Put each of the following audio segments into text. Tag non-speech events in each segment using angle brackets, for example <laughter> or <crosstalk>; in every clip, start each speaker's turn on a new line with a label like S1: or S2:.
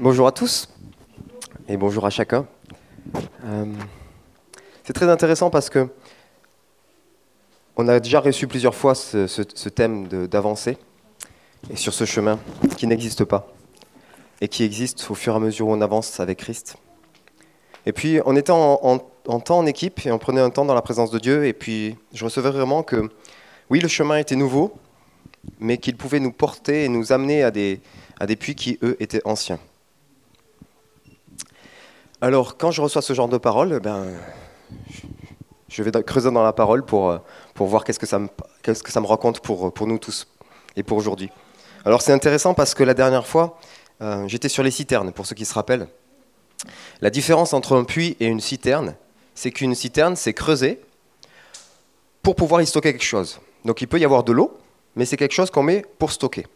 S1: Bonjour à tous et bonjour à chacun. Euh, c'est très intéressant parce que on a déjà reçu plusieurs fois ce, thème d'avancer et sur ce chemin qui n'existe pas et qui existe au fur et à mesure où on avance avec Christ. Et puis on était en, en, temps en équipe et on prenait un temps dans la présence de Dieu et puis je recevais vraiment que oui, le chemin était nouveau, mais qu'il pouvait nous porter et nous amener à des puits qui, eux, étaient anciens. Alors, quand je reçois ce genre de paroles, ben, je vais creuser dans la parole pour, pour voir qu'est-ce que ça me, qu'est-ce que ça me raconte pour, pour nous tous et pour aujourd'hui. Alors, c'est intéressant parce que la dernière fois, euh, j'étais sur les citernes, pour ceux qui se rappellent. La différence entre un puits et une citerne, c'est qu'une citerne, c'est creusé pour pouvoir y stocker quelque chose. Donc il peut y avoir de l'eau, mais c'est quelque chose qu'on met pour stocker.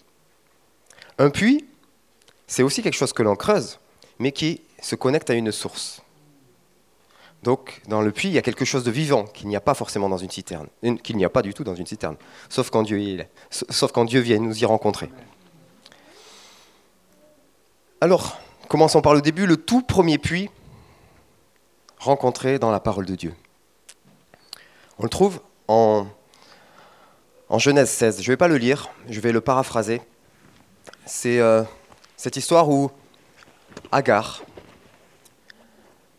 S1: Un puits, c'est aussi quelque chose que l'on creuse, mais qui se connecte à une source. Donc, dans le puits, il y a quelque chose de vivant qu'il n'y a pas forcément dans une citerne, qu'il n'y a pas du tout dans une citerne, sauf quand Dieu, vient nous y rencontrer. Alors, commençons par le début, le tout premier puits rencontré dans la parole de Dieu. On le trouve en, en Genèse 16. Je ne vais pas le lire, je vais le paraphraser. C'est euh, cette histoire où Agar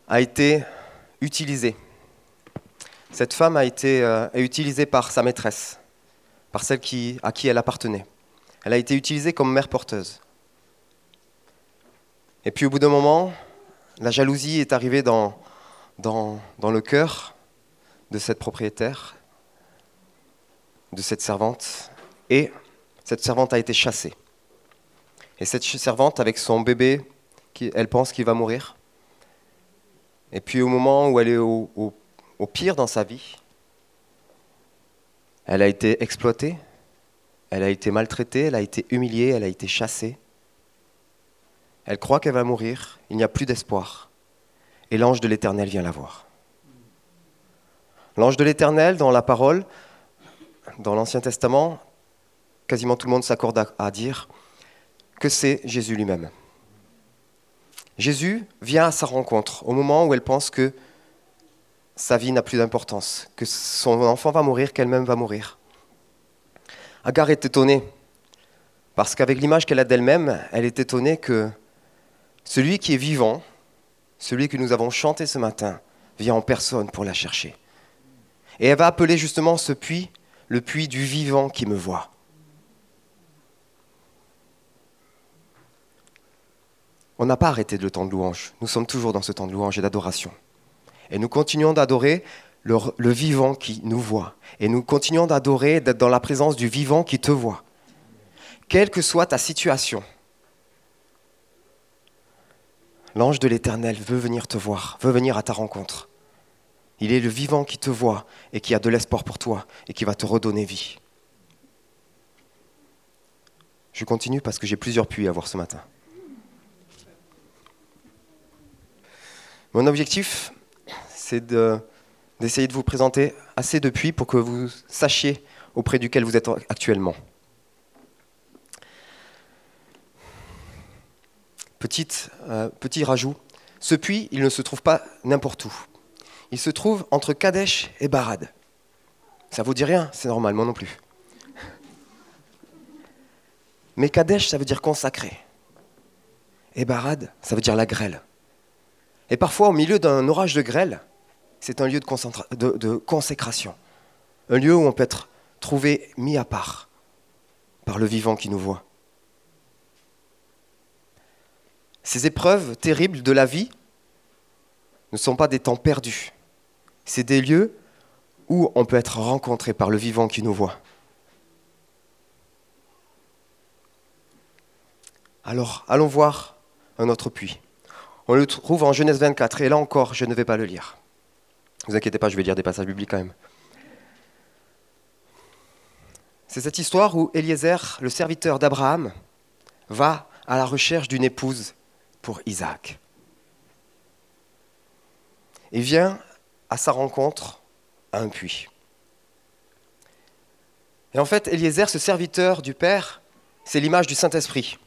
S1: a été utilisée. Cette femme a été euh, utilisée par sa maîtresse, par celle qui, à qui elle appartenait. Elle a été utilisée comme mère porteuse. Et puis au bout d'un moment, la jalousie est arrivée dans, dans, dans le cœur de cette propriétaire, de cette servante, et cette servante a été chassée. Et cette servante, avec son bébé, elle pense qu'il va mourir. Et puis au moment où elle est au, pire dans sa vie, elle a été exploitée, elle a été maltraitée, elle a été humiliée, elle a été chassée. Elle croit qu'elle va mourir, il n'y a plus d'espoir. Et l'ange de l'Éternel vient la voir. L'ange de l'Éternel, dans la parole, dans l'Ancien Testament, quasiment tout le monde s'accorde à, dire que c'est Jésus lui-même. Jésus vient à sa rencontre au moment où elle pense que sa vie n'a plus d'importance, que son enfant va mourir, qu'elle-même va mourir. Agar est étonnée, parce qu'avec l'image qu'elle a d'elle-même, elle est étonnée que celui qui est vivant, celui que nous avons chanté ce matin, vient en personne pour la chercher. Et elle va appeler justement ce puits le puits du vivant qui me voit. On n'a pas arrêté le temps de louange. Nous sommes toujours dans ce temps de louange et d'adoration. Et nous continuons d'adorer le, vivant qui nous voit. Et nous continuons d'adorer, d'être dans la présence du vivant qui te voit. Quelle que soit ta situation, l'ange de l'Éternel veut venir te voir, veut venir à ta rencontre. Il est le vivant qui te voit et qui a de l'espoir pour toi et qui va te redonner vie. Je continue parce que j'ai plusieurs puits à voir ce matin. Mon objectif, c'est d'essayer de, vous présenter assez de puits pour que vous sachiez auprès duquel vous êtes actuellement. Euh, petit rajout, ce puits, il ne se trouve pas n'importe où il se trouve entre Kadesh et Barad. Ça vous dit rien C'est normal, moi non plus. Mais Kadesh, ça veut dire consacré. Et Barad, ça veut dire la grêle. Et parfois, au milieu d'un orage de grêle, c'est un lieu de, consécration. Un lieu où on peut être trouvé mis à part par le vivant qui nous voit. Ces épreuves terribles de la vie ne sont pas des temps perdus, c'est des lieux où on peut être rencontré par le vivant qui nous voit. Alors, allons voir un autre puits. On le trouve en Genèse 24, et là encore, je ne vais pas le lire. Ne vous inquiétez pas, je vais lire des passages bibliques quand même. C'est cette histoire où Eliezer, le serviteur d'Abraham, va à la recherche d'une épouse pour Isaac. Il vient à sa rencontre à un puits. Et en fait, Eliezer, ce serviteur du Père, c'est l'image du Saint-Esprit.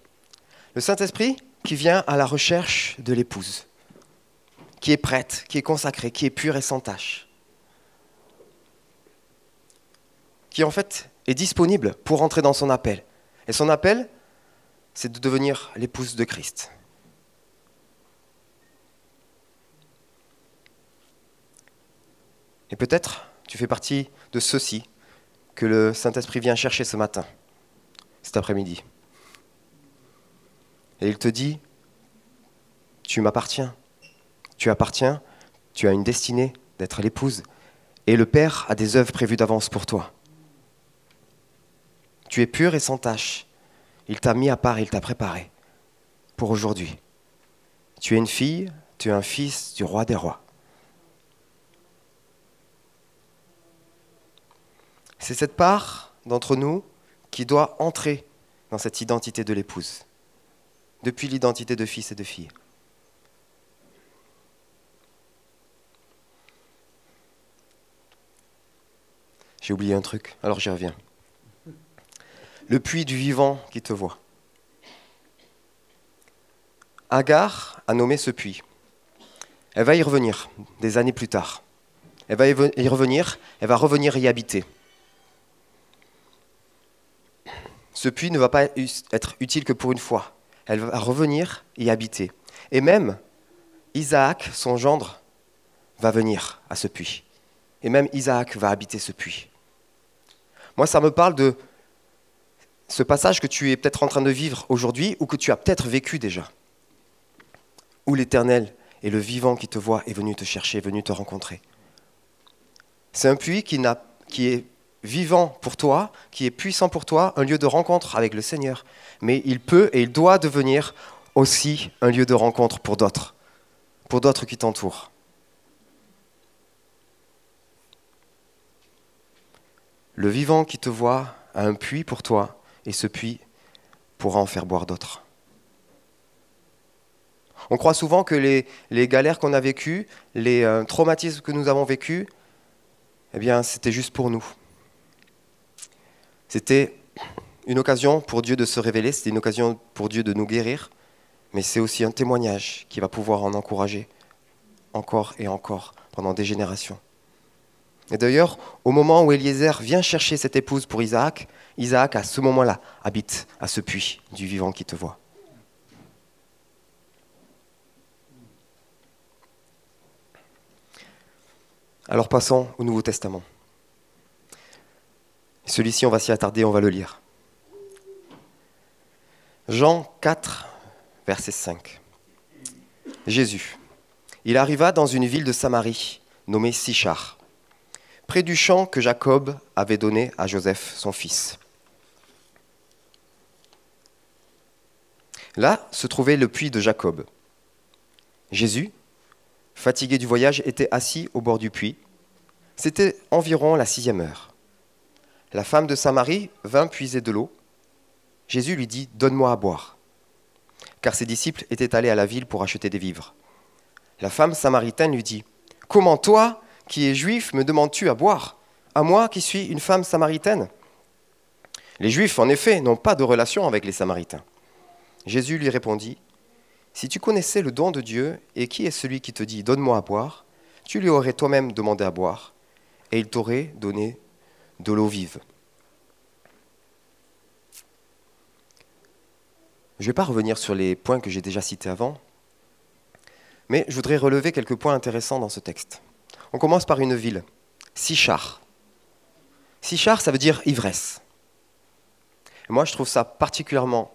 S1: Le Saint-Esprit, qui vient à la recherche de l'épouse, qui est prête, qui est consacrée, qui est pure et sans tache, qui en fait est disponible pour entrer dans son appel. Et son appel, c'est de devenir l'épouse de Christ. Et peut-être tu fais partie de ceux-ci que le Saint-Esprit vient chercher ce matin, cet après-midi. Et il te dit, tu m'appartiens, tu appartiens, tu as une destinée d'être l'épouse, et le Père a des œuvres prévues d'avance pour toi. Tu es pur et sans tache. Il t'a mis à part, il t'a préparé pour aujourd'hui. Tu es une fille, tu es un fils du roi des rois. C'est cette part d'entre nous qui doit entrer dans cette identité de l'épouse, depuis l'identité de fils et de fille. J'ai oublié un truc, alors j'y reviens. Le puits du vivant qui te voit. Agar a nommé ce puits. Elle va y revenir des années plus tard. Elle va y revenir, elle va revenir y habiter. Ce puits ne va pas être utile que pour une fois. Elle va revenir y habiter. Et même Isaac, son gendre, va venir à ce puits. Et même Isaac va habiter ce puits. Moi, ça me parle de ce passage que tu es peut-être en train de vivre aujourd'hui ou que tu as peut-être vécu déjà. Où l'Éternel et le vivant qui te voit est venu te chercher, est venu te rencontrer. C'est un puits qui, qui est vivant pour toi, qui est puissant pour toi, un lieu de rencontre avec le Seigneur. Mais il peut et il doit devenir aussi un lieu de rencontre pour d'autres, pour d'autres qui t'entourent. Le vivant qui te voit a un puits pour toi, et ce puits pourra en faire boire d'autres. On croit souvent que les, galères qu'on a vécues, les euh, traumatismes que nous avons vécus, eh bien, c'était juste pour nous. C'était une occasion pour Dieu de se révéler, c'était une occasion pour Dieu de nous guérir, mais c'est aussi un témoignage qui va pouvoir en encourager encore et encore pendant des générations. Et d'ailleurs, au moment où Eliezer vient chercher cette épouse pour Isaac, Isaac, à ce moment-là, habite à ce puits du vivant qui te voit. Alors passons au Nouveau Testament. Celui-ci, on va s'y attarder, on va le lire. Jean 4, verset 5. Jésus. Il arriva dans une ville de Samarie, nommée Sichar, près du champ que Jacob avait donné à Joseph, son fils. Là se trouvait le puits de Jacob. Jésus, fatigué du voyage, était assis au bord du puits. C'était environ la sixième heure. La femme de Samarie vint puiser de l'eau. Jésus lui dit, Donne-moi à boire. Car ses disciples étaient allés à la ville pour acheter des vivres. La femme samaritaine lui dit, Comment toi, qui es juif, me demandes-tu à boire? À moi qui suis une femme samaritaine? Les juifs, en effet, n'ont pas de relation avec les samaritains. Jésus lui répondit, Si tu connaissais le don de Dieu et qui est celui qui te dit, Donne-moi à boire, tu lui aurais toi-même demandé à boire, et il t'aurait donné de l'eau vive. Je ne vais pas revenir sur les points que j'ai déjà cités avant, mais je voudrais relever quelques points intéressants dans ce texte. On commence par une ville, Sichar. Sichar, ça veut dire ivresse. Moi, je trouve ça particulièrement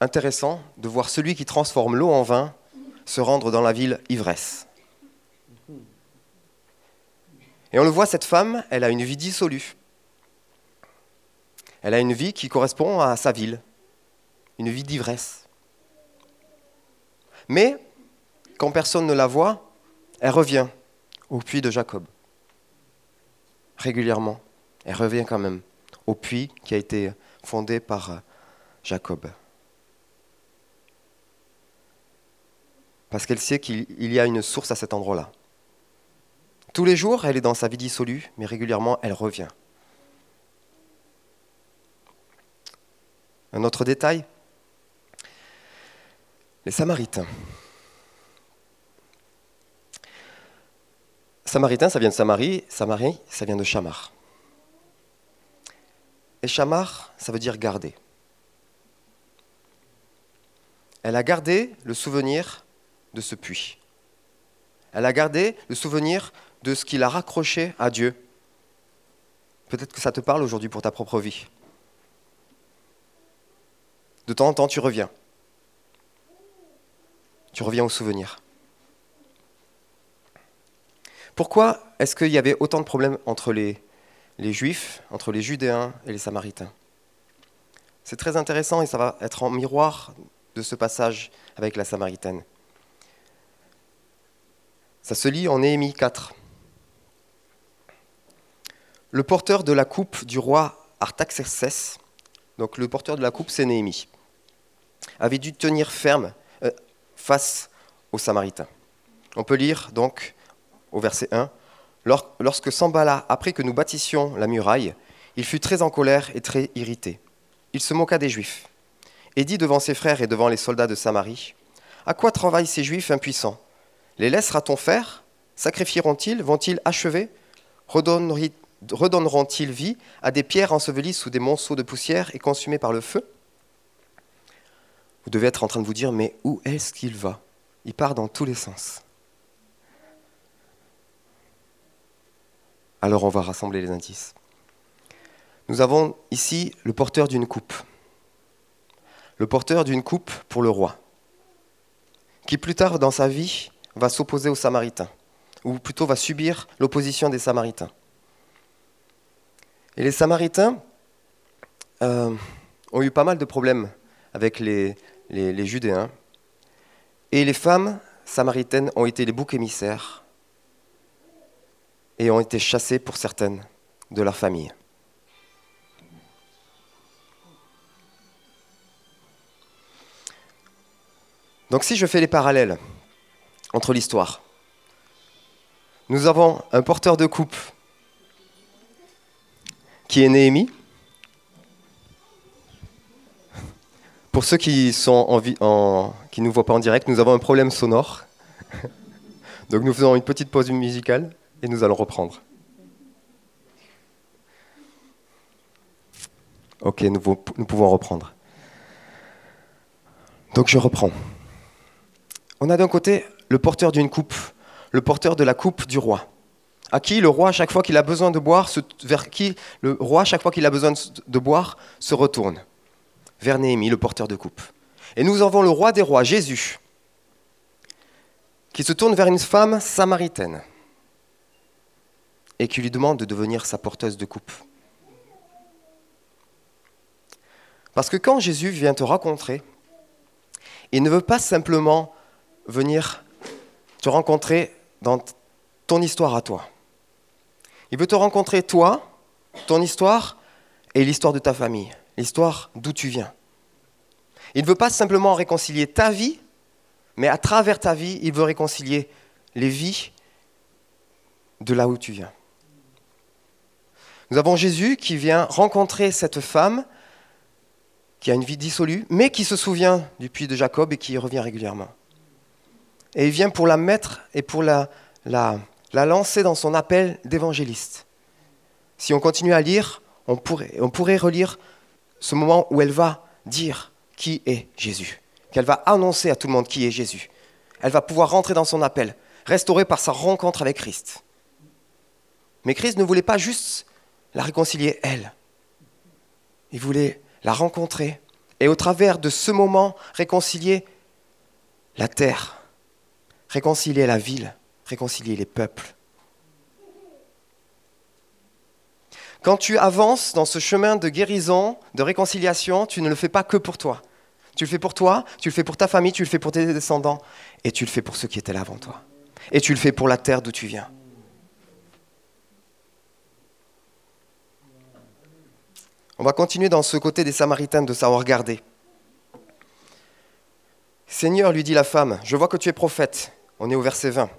S1: intéressant de voir celui qui transforme l'eau en vin se rendre dans la ville ivresse. Et on le voit, cette femme, elle a une vie dissolue. Elle a une vie qui correspond à sa ville, une vie d'ivresse. Mais, quand personne ne la voit, elle revient au puits de Jacob. Régulièrement. Elle revient quand même au puits qui a été fondé par Jacob. Parce qu'elle sait qu'il y a une source à cet endroit-là. Tous les jours, elle est dans sa vie dissolue, mais régulièrement, elle revient. Un autre détail, Les Samaritains. Samaritain, ça vient de Samarie. Samarie, ça vient de Chamar. Et Chamar, ça veut dire garder. Elle a gardé le souvenir de ce puits. Elle a gardé le souvenir de ce qu'il a raccroché à Dieu. Peut-être que ça te parle aujourd'hui pour ta propre vie. De temps en temps, tu reviens. Tu reviens au souvenir. Pourquoi est-ce qu'il y avait autant de problèmes entre les, Juifs, entre les Judéens et les Samaritains? C'est très intéressant et ça va être en miroir de ce passage avec la Samaritaine. Ça se lit en Néhémie 4. Le porteur de la coupe du roi Artaxerxès, donc le porteur de la coupe c'est Néhémie, avait dû tenir ferme face aux Samaritains. On peut lire donc au verset 1 Lorsque Sambala apprit que nous bâtissions la muraille, il fut très en colère et très irrité. Il se moqua des Juifs et dit devant ses frères et devant les soldats de Samarie À quoi travaillent ces Juifs impuissants? Les laissera-t-on faire? Sacrifieront-ils? Vont-ils achever? Redonneront-ils vie à des pierres ensevelies sous des monceaux de poussière et consumées par le feu? Vous devez être en train de vous dire Mais où est-ce qu'il va? Il part dans tous les sens. Alors on va rassembler les indices. Nous avons ici le porteur d'une coupe le porteur d'une coupe pour le roi, qui plus tard dans sa vie va s'opposer aux Samaritains, ou plutôt va subir l'opposition des Samaritains. Et les Samaritains euh, ont eu pas mal de problèmes avec les, les Judéens, et les femmes samaritaines ont été les boucs émissaires et ont été chassées pour certaines de leur famille. Donc si je fais les parallèles entre l'histoire, nous avons un porteur de coupe qui est Néhémie. Pour ceux qui sont en, qui ne nous voient pas en direct, nous avons un problème sonore. <laughs> Donc nous faisons une petite pause musicale et nous allons reprendre. Ok, nous pouvons reprendre. Donc je reprends. On a d'un côté le porteur d'une coupe, le porteur de la coupe du roi, à qui le roi, chaque fois qu'il a besoin de boire, vers qui le roi, chaque fois qu'il a besoin de boire, se retourne, vers Néhémie, le porteur de coupe. Et nous avons le roi des rois, Jésus, qui se tourne vers une femme samaritaine et qui lui demande de devenir sa porteuse de coupe. Parce que quand Jésus vient te rencontrer, il ne veut pas simplement venir te rencontrer dans ton histoire à toi. Il veut te rencontrer toi, ton histoire et l'histoire de ta famille, l'histoire d'où tu viens. Il ne veut pas simplement réconcilier ta vie, mais à travers ta vie, il veut réconcilier les vies de là où tu viens. Nous avons Jésus qui vient rencontrer cette femme qui a une vie dissolue, mais qui se souvient du puits de Jacob et qui y revient régulièrement. Et il vient pour la mettre et pour la, la, la lancer dans son appel d'évangéliste. Si on continue à lire, on pourrait, on pourrait relire ce moment où elle va dire qui est Jésus, qu'elle va annoncer à tout le monde qui est Jésus. Elle va pouvoir rentrer dans son appel, restaurée par sa rencontre avec Christ. Mais Christ ne voulait pas juste la réconcilier, elle. Il voulait la rencontrer et au travers de ce moment réconcilier la terre réconcilier la ville, réconcilier les peuples. Quand tu avances dans ce chemin de guérison, de réconciliation, tu ne le fais pas que pour toi. Tu le fais pour toi, tu le fais pour ta famille, tu le fais pour tes descendants, et tu le fais pour ceux qui étaient là avant toi. Et tu le fais pour la terre d'où tu viens. On va continuer dans ce côté des Samaritains de savoir garder. Seigneur, lui dit la femme, je vois que tu es prophète. On est au verset 20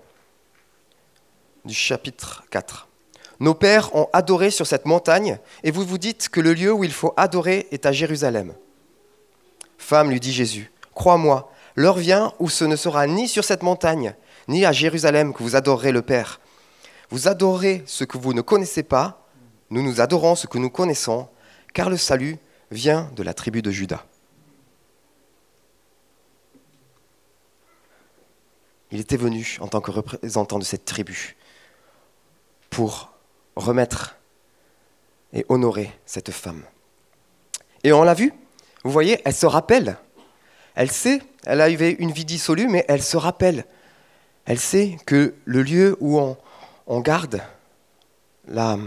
S1: du chapitre 4. Nos pères ont adoré sur cette montagne, et vous vous dites que le lieu où il faut adorer est à Jérusalem. Femme, lui dit Jésus, crois-moi, L'heure vient où ce ne sera ni sur cette montagne, ni à Jérusalem que vous adorerez le Père. Vous adorez ce que vous ne connaissez pas, nous nous adorons ce que nous connaissons, car le salut vient de la tribu de Judas. Il était venu en tant que représentant de cette tribu pour remettre et honorer cette femme. Et on l'a vu, vous voyez, elle se rappelle. Elle sait, elle a eu une vie dissolue, mais elle se rappelle. Elle sait que le lieu où on, garde, la,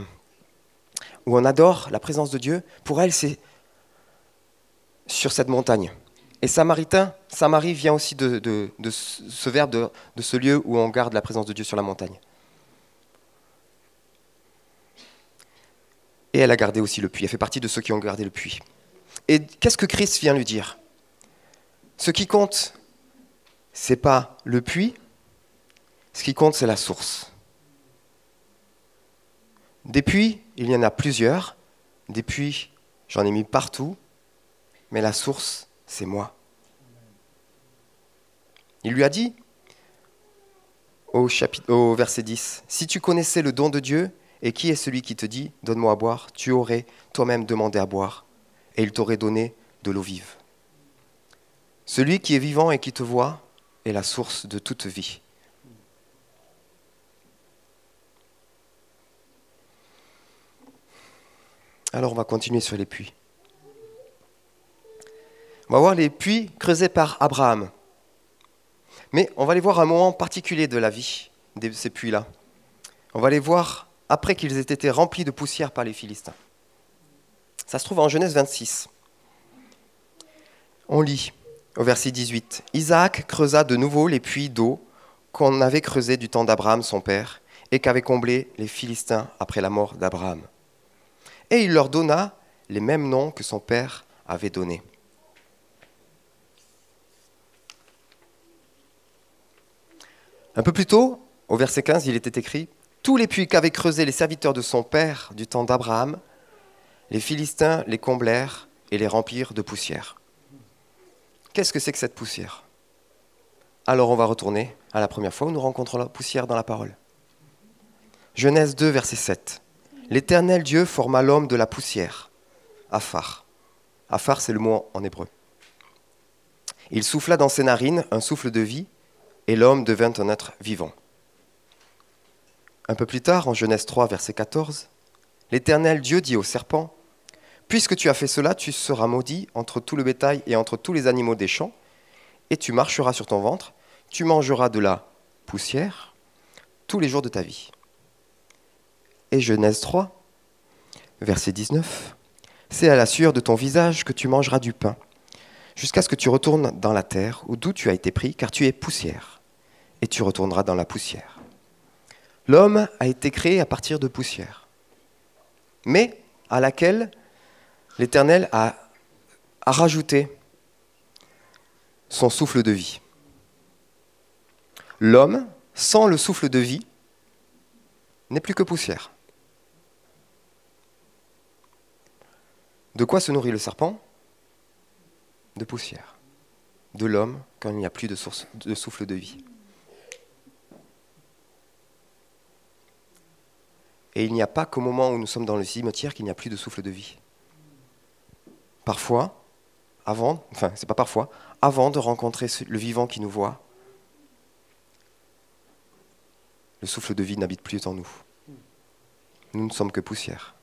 S1: où on adore la présence de Dieu, pour elle, c'est sur cette montagne. Et Samaritain, Samarie vient aussi de, ce verbe, de, de ce lieu où on garde la présence de Dieu sur la montagne. Et elle a gardé aussi le puits. Elle fait partie de ceux qui ont gardé le puits. Et qu'est-ce que Christ vient lui dire? Ce qui compte, c'est pas le puits, ce qui compte, c'est la source. Des puits, il y en a plusieurs. Des puits, j'en ai mis partout. Mais la source, c'est moi. Il lui a dit, au, verset 10, Si tu connaissais le don de Dieu, et qui est celui qui te dit, Donne-moi à boire, tu aurais toi-même demandé à boire, et il t'aurait donné de l'eau vive. Celui qui est vivant et qui te voit est la source de toute vie. Alors on va continuer sur les puits. On va voir les puits creusés par Abraham. Mais on va les voir un moment particulier de la vie de ces puits-là. On va les voir après qu'ils aient été remplis de poussière par les Philistins. Ça se trouve en Genèse 26. On lit au verset 18. Isaac creusa de nouveau les puits d'eau qu'on avait creusés du temps d'Abraham son père et qu'avaient comblés les Philistins après la mort d'Abraham. Et il leur donna les mêmes noms que son père avait donnés. Un peu plus tôt, au verset 15, il était écrit Tous les puits qu'avaient creusés les serviteurs de son père du temps d'Abraham les Philistins les comblèrent et les remplirent de poussière. Qu'est-ce que c'est que cette poussière? Alors on va retourner à la première fois où nous rencontrons la poussière dans la parole. Genèse 2, verset 7. L'Éternel Dieu forma l'homme de la poussière, Afar. Afar, c'est le mot en hébreu. Il souffla dans ses narines un souffle de vie, et l'homme devint un être vivant. Un peu plus tard, en Genèse 3, verset 14, l'Éternel Dieu dit au serpent, Puisque tu as fait cela, tu seras maudit entre tout le bétail et entre tous les animaux des champs, et tu marcheras sur ton ventre, tu mangeras de la poussière tous les jours de ta vie. Et Genèse 3, verset 19, C'est à la sueur de ton visage que tu mangeras du pain, jusqu'à ce que tu retournes dans la terre, où d'où tu as été pris, car tu es poussière, et tu retourneras dans la poussière. L'homme a été créé à partir de poussière, mais à laquelle l'Éternel a, rajouté son souffle de vie. L'homme, sans le souffle de vie, n'est plus que poussière. De quoi se nourrit le serpent? De poussière. De l'homme quand il n'y a plus de, de souffle de vie. Et il n'y a pas qu'au moment où nous sommes dans le cimetière qu'il n'y a plus de souffle de vie parfois, avant, enfin, c'est pas parfois, avant de rencontrer le vivant qui nous voit, le souffle de vie n'habite plus en nous. Nous ne sommes que poussière.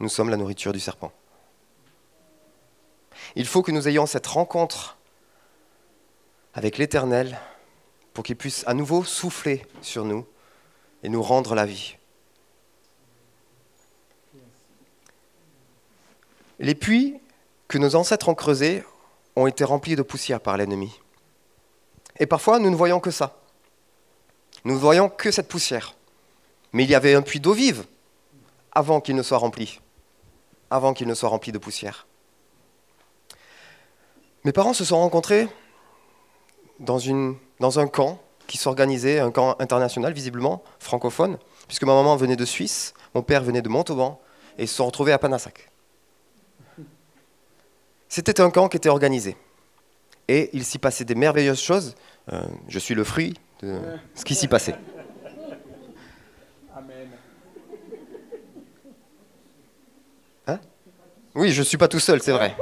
S1: Nous sommes la nourriture du serpent. Il faut que nous ayons cette rencontre avec l'Éternel pour qu'il puisse à nouveau souffler sur nous et nous rendre la vie. Les puits que nos ancêtres ont creusés ont été remplis de poussière par l'ennemi. Et parfois, nous ne voyons que ça. Nous ne voyons que cette poussière. Mais il y avait un puits d'eau vive avant qu'il ne soit rempli, avant qu'il ne soit rempli de poussière. Mes parents se sont rencontrés dans, un camp qui s'organisait, un camp international visiblement, francophone, puisque ma maman venait de Suisse, mon père venait de Montauban, et ils se sont retrouvés à Panassac. C'était un camp qui était organisé. et il s'y passait des merveilleuses choses. Euh, je suis le fruit de ce qui s'y passait. Amen. Hein? Oui, je ne suis pas tout seul, c'est vrai.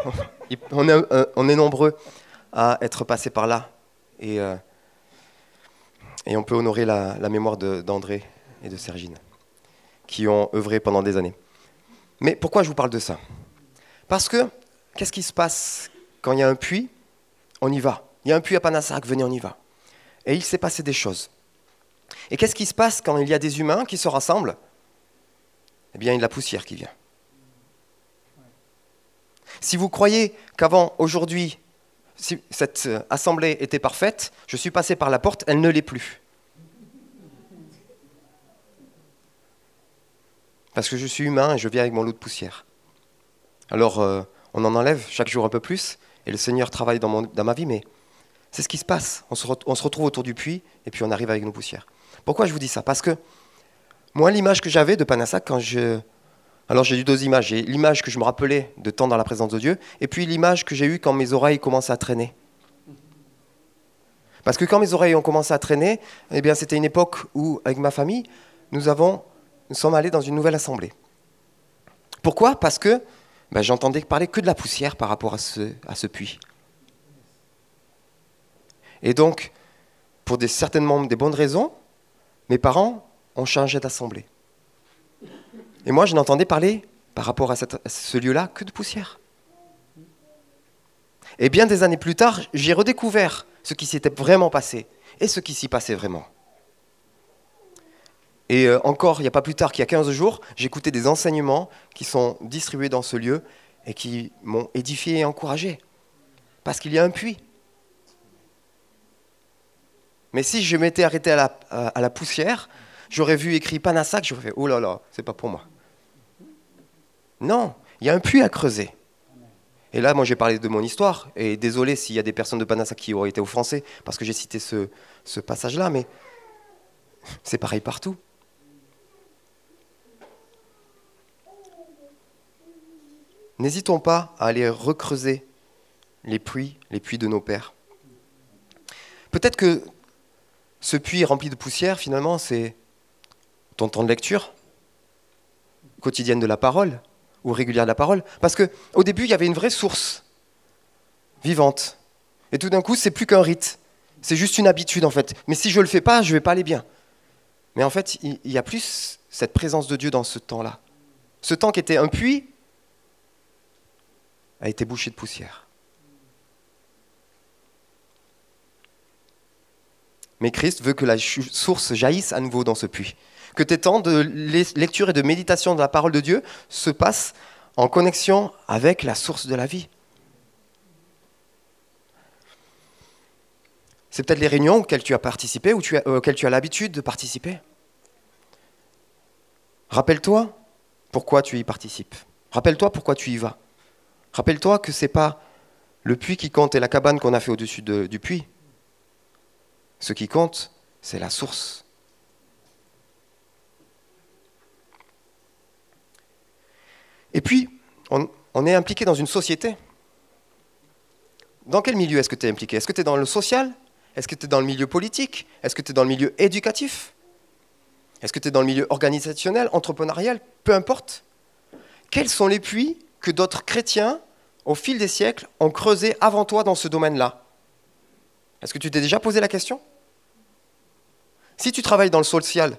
S1: On est, euh, on est, nombreux à être passés par là. Et, euh, et on peut honorer la, la mémoire d'André et de Sergine, qui ont œuvré pendant des années. Mais pourquoi je vous parle de ça? Parce que, qu'est-ce qui se passe quand il y a un puits? On y va. Il y a un puits à Panassac, venez, on y va. Et il s'est passé des choses. Et qu'est-ce qui se passe quand il y a des humains qui se rassemblent? Eh bien, il y a de la poussière qui vient. Si vous croyez qu'avant, aujourd'hui, cette assemblée était parfaite, je suis passé par la porte, elle ne l'est plus. Parce que je suis humain et je viens avec mon lot de poussière. Alors, euh, on en enlève chaque jour un peu plus, et le Seigneur travaille dans, ma vie, mais c'est ce qui se passe. On se, on se, retrouve autour du puits, et puis on arrive avec nos poussières. Pourquoi je vous dis ça? Parce que moi, l'image que j'avais de Panassac, quand je... Alors j'ai eu deux images. J'ai l'image que je me rappelais de temps dans la présence de Dieu, et puis l'image que j'ai eue quand mes oreilles commençaient à traîner. Parce que quand mes oreilles ont commencé à traîner, eh bien c'était une époque où, avec ma famille, nous avons nous sommes allés dans une nouvelle assemblée. Pourquoi? Parce que ben, j'entendais parler que de la poussière par rapport à ce, puits. Et donc, pour certainement des bonnes raisons, mes parents ont changé d'assemblée. Et moi, je n'entendais parler par rapport à, à ce lieu-là que de poussière. Et bien des années plus tard, j'ai redécouvert ce qui s'était vraiment passé et ce qui s'y passait vraiment. Et euh, encore, il n'y a pas plus tard qu'il y a 15 jours, j'écoutais des enseignements qui sont distribués dans ce lieu et qui m'ont édifié et encouragé. Parce qu'il y a un puits. Mais si je m'étais arrêté à la, poussière, j'aurais vu écrit Panassac, j'aurais fait Oh là là, c'est pas pour moi. Non, il y a un puits à creuser. Et là, moi, j'ai parlé de mon histoire. Et désolé s'il y a des personnes de Panassac qui auraient été offensées parce que j'ai cité ce, ce passage-là, mais c'est pareil partout. N'hésitons pas à aller recreuser les puits, les puits de nos pères. Peut-être que ce puits rempli de poussière, finalement, c'est ton temps de lecture quotidienne de la parole ou régulière de la parole. Parce qu'au début, il y avait une vraie source vivante. Et tout d'un coup, c'est plus qu'un rite. C'est juste une habitude, en fait. Mais si je ne le fais pas, je ne vais pas aller bien. Mais en fait, il y a plus cette présence de Dieu dans ce temps-là. Ce temps qui était un puits a été bouché de poussière. Mais Christ veut que la source jaillisse à nouveau dans ce puits. Que tes temps de lecture et de méditation de la parole de Dieu se passent en connexion avec la source de la vie. C'est peut-être les réunions auxquelles tu as participé ou auxquelles tu as l'habitude de participer. Rappelle-toi pourquoi tu y participes. Rappelle-toi pourquoi tu y vas. Rappelle-toi que ce n'est pas le puits qui compte et la cabane qu'on a fait au-dessus du puits. Ce qui compte, c'est la source. Et puis, on, on est impliqué dans une société. Dans quel milieu est-ce que tu es impliqué? Est-ce que tu es dans le social? Est-ce que tu es dans le milieu politique? Est-ce que tu es dans le milieu éducatif? Est-ce que tu es dans le milieu organisationnel, entrepreneurial? Peu importe. Quels sont les puits que d'autres chrétiens au fil des siècles, ont creusé avant toi dans ce domaine-là Est-ce que tu t'es déjà posé la question? Si tu travailles dans le social,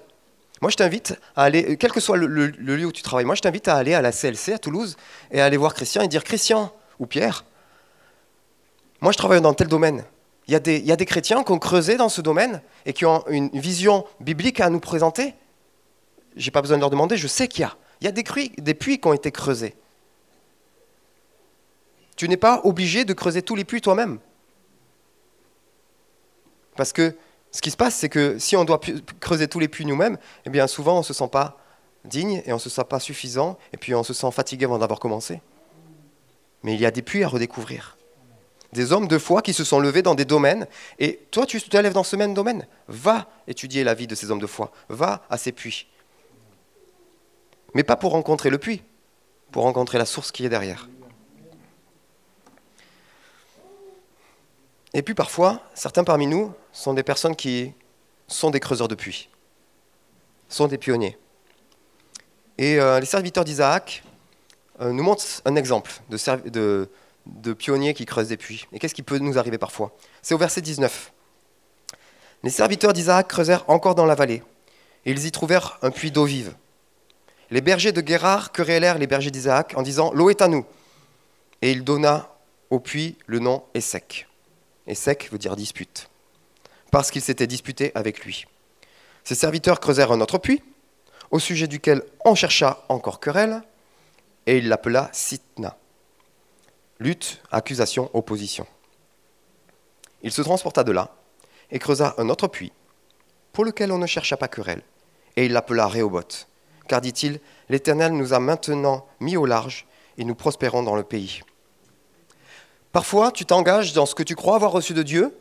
S1: moi je t'invite à aller, quel que soit le, lieu où tu travailles, moi je t'invite à aller à la CLC à Toulouse et à aller voir Christian et dire Christian ou Pierre, moi je travaille dans tel domaine. Il y, a des, chrétiens qui ont creusé dans ce domaine et qui ont une vision biblique à nous présenter. J'ai pas besoin de leur demander, je sais qu'il y a. Il y a des puits qui ont été creusés. Tu n'es pas obligé de creuser tous les puits toi-même. Parce que ce qui se passe, c'est que si on doit creuser tous les puits nous-mêmes, eh bien souvent on ne se sent pas digne et on ne se sent pas suffisant et puis on se sent fatigué avant d'avoir commencé. Mais il y a des puits à redécouvrir. Des hommes de foi qui se sont levés dans des domaines et toi tu te lèves dans ce même domaine. Va étudier la vie de ces hommes de foi. Va à ces puits. Mais pas pour rencontrer le puits, pour rencontrer la source qui est derrière. Et puis parfois, certains parmi nous sont des personnes qui sont des creuseurs de puits, sont des pionniers. Et euh, les serviteurs d'Isaac euh, nous montrent un exemple de, de, pionniers qui creusent des puits. Et qu'est-ce qui peut nous arriver parfois? C'est au verset 19. Les serviteurs d'Isaac creusèrent encore dans la vallée, et ils y trouvèrent un puits d'eau vive. Les bergers de Guérard querellèrent les bergers d'Isaac en disant L'eau est à nous. Et il donna au puits le nom Essec. Essec veut dire dispute, parce qu'il s'était disputé avec lui. Ses serviteurs creusèrent un autre puits, au sujet duquel on chercha encore querelle, et il l'appela Sitna. Lutte, accusation, opposition. Il se transporta de là et creusa un autre puits, pour lequel on ne chercha pas querelle, et il l'appela Réhoboth, car dit-il, l'Éternel nous a maintenant mis au large, et nous prospérons dans le pays. Parfois, tu t'engages dans ce que tu crois avoir reçu de Dieu,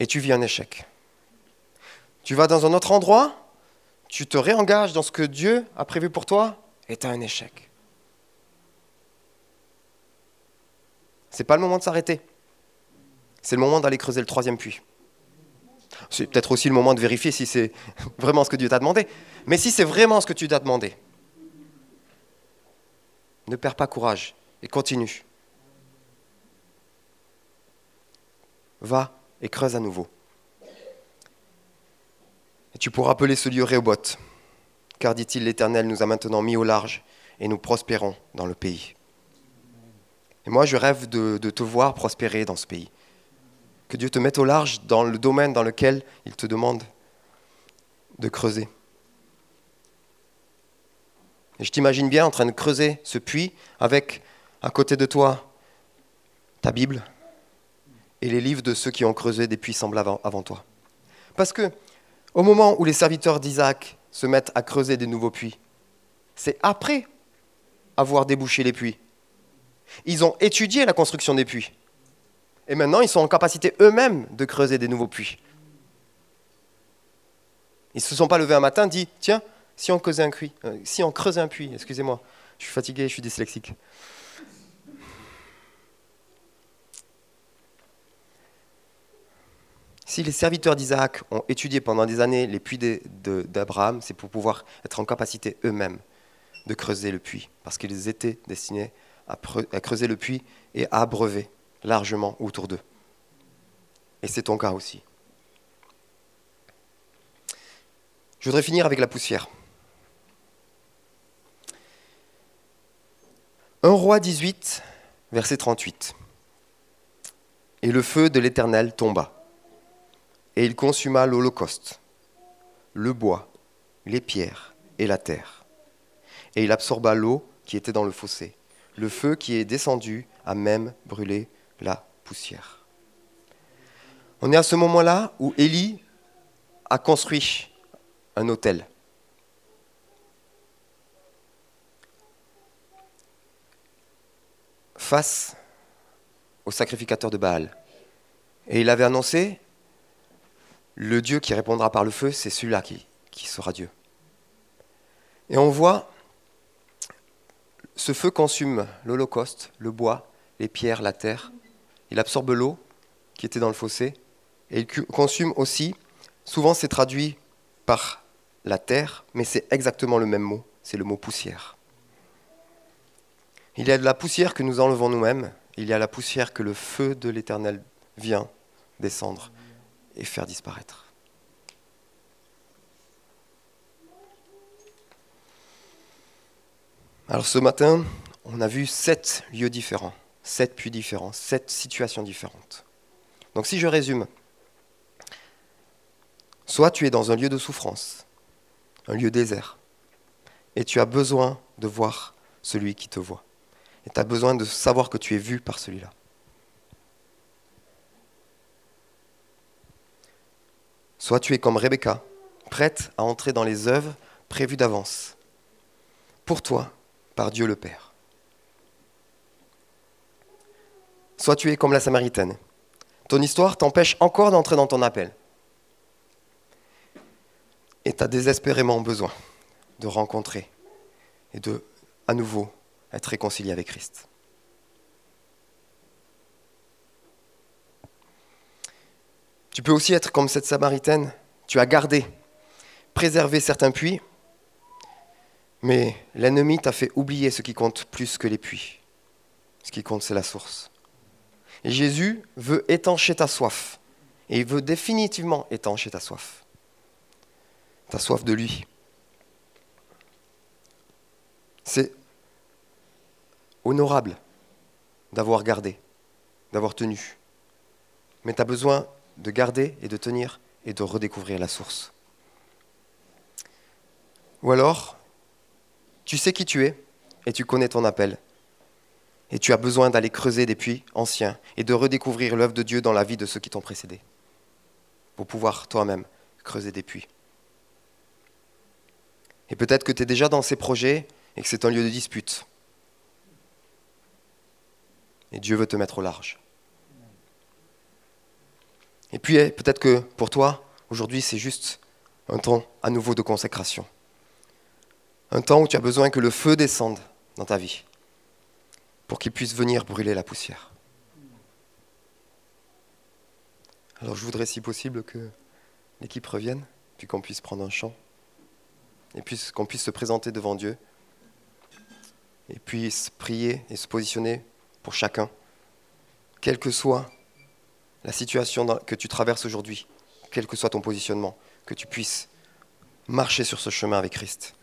S1: et tu vis un échec. Tu vas dans un autre endroit, tu te réengages dans ce que Dieu a prévu pour toi, et tu as un échec. C'est pas le moment de s'arrêter. C'est le moment d'aller creuser le troisième puits. C'est peut-être aussi le moment de vérifier si c'est <laughs> vraiment ce que Dieu t'a demandé. Mais si c'est vraiment ce que tu t'as demandé, ne perds pas courage et continue. Va et creuse à nouveau. Et tu pourras appeler ce lieu Réoboth, car dit-il, l'Éternel nous a maintenant mis au large et nous prospérons dans le pays. Et moi, je rêve de, de te voir prospérer dans ce pays que Dieu te mette au large dans le domaine dans lequel il te demande de creuser. Et je t'imagine bien en train de creuser ce puits avec à côté de toi ta Bible et les livres de ceux qui ont creusé des puits semblables avant toi. Parce que au moment où les serviteurs d'Isaac se mettent à creuser des nouveaux puits, c'est après avoir débouché les puits. Ils ont étudié la construction des puits. Et maintenant, ils sont en capacité eux-mêmes de creuser des nouveaux puits. Ils ne se sont pas levés un matin dit Tiens, si on creusait un puits, euh, si on creusait un puits, excusez-moi, je suis fatigué, je suis dyslexique. Si les serviteurs d'Isaac ont étudié pendant des années les puits d'Abraham, c'est pour pouvoir être en capacité eux-mêmes de creuser le puits, parce qu'ils étaient destinés à, creuser le puits et à abreuver largement autour d'eux. Et c'est ton cas aussi. Je voudrais finir avec la poussière. Un roi 18, verset 38. Et le feu de l'Éternel tomba, et il consuma l'Holocauste, le bois, les pierres et la terre. Et il absorba l'eau qui était dans le fossé. Le feu qui est descendu a même brûlé la poussière. On est à ce moment-là où Élie a construit un hôtel. face au sacrificateur de Baal. Et il avait annoncé, le Dieu qui répondra par le feu, c'est celui-là qui, sera Dieu. Et on voit, ce feu consume l'Holocauste, le bois, les pierres, la terre, il absorbe l'eau qui était dans le fossé et il consume aussi, souvent c'est traduit par la terre, mais c'est exactement le même mot, c'est le mot poussière. Il y a de la poussière que nous enlevons nous-mêmes, il y a la poussière que le feu de l'Éternel vient descendre et faire disparaître. Alors ce matin, on a vu sept lieux différents sept puits différents, sept situations différentes. Donc si je résume, soit tu es dans un lieu de souffrance, un lieu désert, et tu as besoin de voir celui qui te voit. Et tu as besoin de savoir que tu es vu par celui-là. Soit tu es comme Rebecca, prête à entrer dans les œuvres prévues d'avance, pour toi, par Dieu le Père. soit tu es comme la Samaritaine. Ton histoire t'empêche encore d'entrer dans ton appel. Et tu as désespérément besoin de rencontrer et de, à nouveau, être réconcilié avec Christ. Tu peux aussi être comme cette Samaritaine. Tu as gardé, préservé certains puits, mais l'ennemi t'a fait oublier ce qui compte plus que les puits. Ce qui compte, c'est la source. Jésus veut étancher ta soif. Et il veut définitivement étancher ta soif. Ta soif de lui. C'est honorable d'avoir gardé, d'avoir tenu. Mais tu as besoin de garder et de tenir et de redécouvrir la source. Ou alors, tu sais qui tu es et tu connais ton appel. Et tu as besoin d'aller creuser des puits anciens et de redécouvrir l'œuvre de Dieu dans la vie de ceux qui t'ont précédé. Pour pouvoir toi-même creuser des puits. Et peut-être que tu es déjà dans ces projets et que c'est un lieu de dispute. Et Dieu veut te mettre au large. Et puis eh, peut-être que pour toi, aujourd'hui, c'est juste un temps à nouveau de consécration. Un temps où tu as besoin que le feu descende dans ta vie pour qu'il puisse venir brûler la poussière. Alors je voudrais si possible que l'équipe revienne, puis qu'on puisse prendre un chant, et puis qu'on puisse se présenter devant Dieu, et puisse prier et se positionner pour chacun, quelle que soit la situation que tu traverses aujourd'hui, quel que soit ton positionnement, que tu puisses marcher sur ce chemin avec Christ.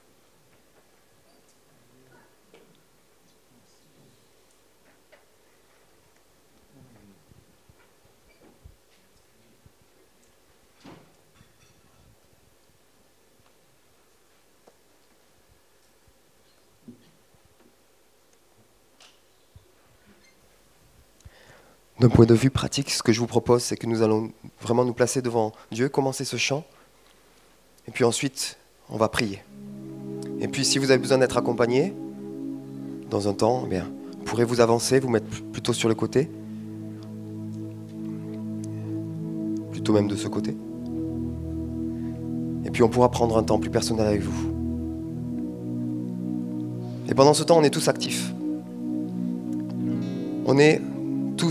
S1: D'un point de vue pratique, ce que je vous propose, c'est que nous allons vraiment nous placer devant Dieu, commencer ce chant, et puis ensuite, on va prier. Et puis, si vous avez besoin d'être accompagné, dans un temps, eh bien, vous pourrez vous avancer, vous mettre plutôt sur le côté, plutôt même de ce côté. Et puis, on pourra prendre un temps plus personnel avec vous. Et pendant ce temps, on est tous actifs. On est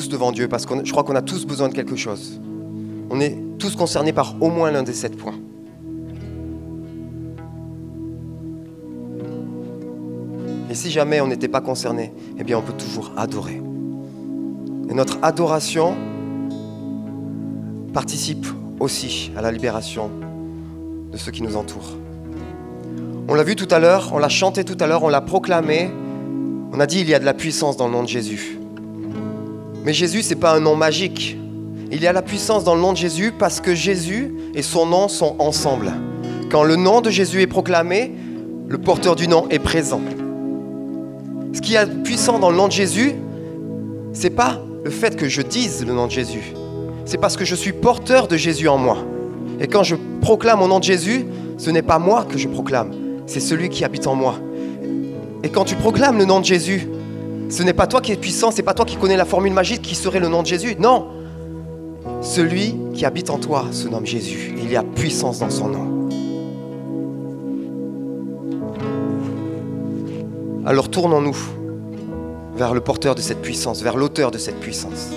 S1: devant Dieu parce que je crois qu'on a tous besoin de quelque chose. On est tous concernés par au moins l'un des sept points. Et si jamais on n'était pas concerné, eh bien on peut toujours adorer. Et notre adoration participe aussi à la libération de ceux qui nous entourent. On l'a vu tout à l'heure, on l'a chanté tout à l'heure, on l'a proclamé. On a dit il y a de la puissance dans le nom de Jésus. Mais Jésus, ce n'est pas un nom magique. Il y a la puissance dans le nom de Jésus parce que Jésus et son nom sont ensemble. Quand le nom de Jésus est proclamé, le porteur du nom est présent. Ce qui est puissant dans le nom de Jésus, c'est pas le fait que je dise le nom de Jésus. C'est parce que je suis porteur de Jésus en moi. Et quand je proclame au nom de Jésus, ce n'est pas moi que je proclame, c'est celui qui habite en moi. Et quand tu proclames le nom de Jésus, ce n'est pas toi qui es puissant, ce n'est pas toi qui connais la formule magique qui serait le nom de Jésus. Non. Celui qui habite en toi se nomme Jésus. Il y a puissance dans son nom. Alors tournons-nous vers le porteur de cette puissance, vers l'auteur de cette puissance.